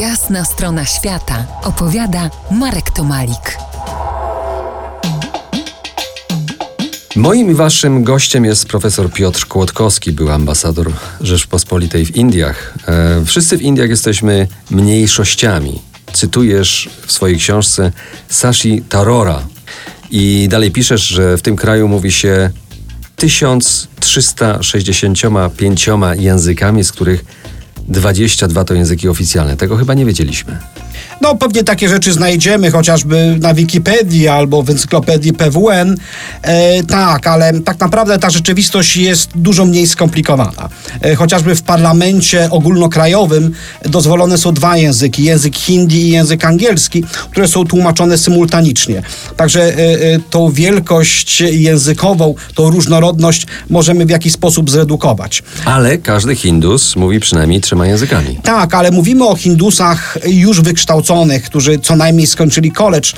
Jasna strona świata opowiada Marek Tomalik. Moim waszym gościem jest profesor Piotr Kłodkowski, był ambasador Rzeczpospolitej w Indiach. E, wszyscy w Indiach jesteśmy mniejszościami. Cytujesz w swojej książce Sashi Tarora i dalej piszesz, że w tym kraju mówi się 1365 językami, z których 22 to języki oficjalne. Tego chyba nie wiedzieliśmy. No pewnie takie rzeczy znajdziemy chociażby na Wikipedii albo w encyklopedii PWN. E, tak, ale tak naprawdę ta rzeczywistość jest dużo mniej skomplikowana. E, chociażby w parlamencie ogólnokrajowym dozwolone są dwa języki, język hindi i język angielski, które są tłumaczone symultanicznie. Także e, e, tą wielkość językową, tą różnorodność możemy w jakiś sposób zredukować. Ale każdy Hindus mówi przynajmniej trzema językami. Tak, ale mówimy o Hindusach już wykształconych, którzy co najmniej skończyli college.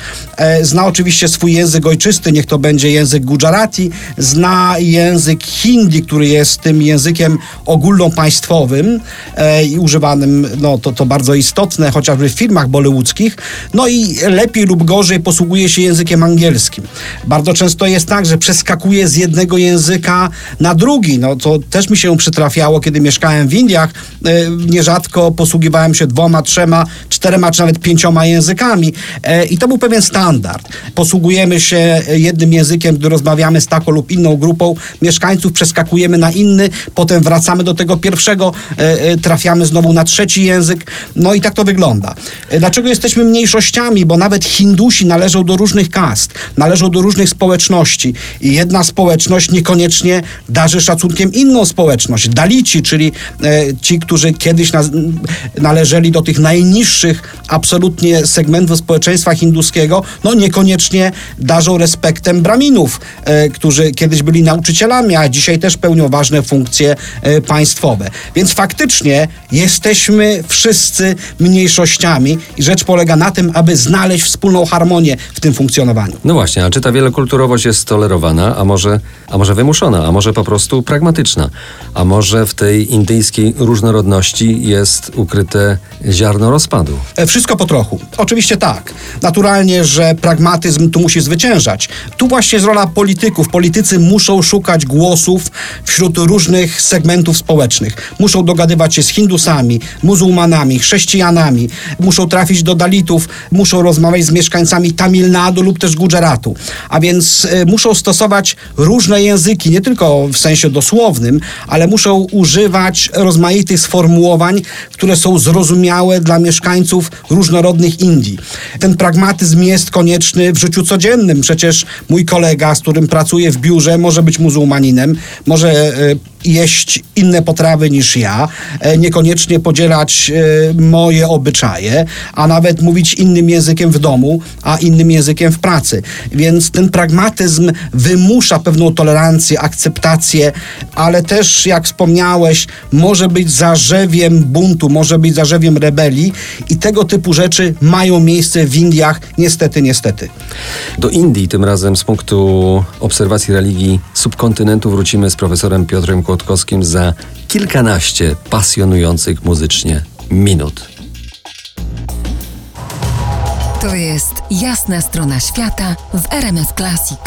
Zna oczywiście swój język ojczysty, niech to będzie język Gujarati, zna język hindi, który jest tym językiem ogólnopaństwowym e, i używanym, no to, to bardzo istotne, chociażby w filmach bollywoodzkich. No i lepiej lub gorzej posługuje się językiem angielskim. Bardzo często jest tak, że przeskakuje z jednego języka na drugi. No to też mi się przytrafiało, kiedy mieszkałem w Indiach. E, nierzadko posługiwałem się dwoma, trzema, czterema czy nawet pięcioma językami. E, I to był pewien standard. Posługujemy się jednym językiem, gdy rozmawiamy z taką lub inną grupą mieszkańców, przeskakujemy na inny, potem wracamy do tego pierwszego, e, e, trafiamy znowu na trzeci język. No i tak to wygląda. E, Dlaczego jesteśmy mniejszościami? Bo nawet Hindusi należą do różnych kast, należą do różnych społeczności i jedna społeczność niekoniecznie darzy szacunkiem inną społeczność. Dalici, czyli e, ci, którzy kiedyś na, należeli do tych najniższych absolutnie segmentów społeczeństwa hinduskiego, no niekoniecznie darzą respektem braminów, e, którzy kiedyś byli nauczycielami, a dzisiaj też pełnią ważne funkcje e, państwowe. Więc faktycznie jesteśmy wszyscy mniejszościami i rzecz polega na tym, aby znaleźć wspólną harmonię w tym funkcjonowaniu. No właśnie, a czy ta wielokulturowość jest tolerowana, a może, a może wymuszona, a może po prostu pragmatyczna? A może w tej indyjskiej różnorodności jest ukryte ziarno rozpadu? E, Wszystko po trochu. Oczywiście tak. Naturalnie, że pragmatyzm tu musi zwyciężać. Tu właśnie jest rola polityków. Politycy muszą szukać głosów wśród różnych segmentów społecznych. Muszą dogadywać się z Hindusami, muzułmanami, chrześcijanami, muszą trafić do Dalitów, muszą rozmawiać z mieszkańcami Tamil Nadu lub też Gujaratu. A więc e, muszą stosować różne języki, nie tylko w sensie dosłownym, ale muszą używać rozmaitych sformułowań, które są zrozumiałe dla mieszkańców różnorodnych Indii. Ten pragmatyzm jest konieczny w życiu codziennym. Przecież mój kolega, z którym pracuję w biurze, może być muzułmaninem, może e, jeść inne potrawy niż ja, e, niekoniecznie podzielać e, moje obyczaje, a nawet mówić innym językiem w domu, a innym językiem w pracy. Więc ten pragmatyzm wymusza pewną tolerancję, akceptację, ale też, jak wspomniałeś, może być zarzewiem buntu, może być zarzewiem rebelii i tego typu rzeczy mają miejsce w Indiach, niestety, niestety. Do Indii tym razem z punktu obserwacji religii subkontynentu wrócimy z profesorem Piotrem Kłodkowskim za kilkanaście pasjonujących muzycznie minut. To jest jasna strona świata w RMS Classic.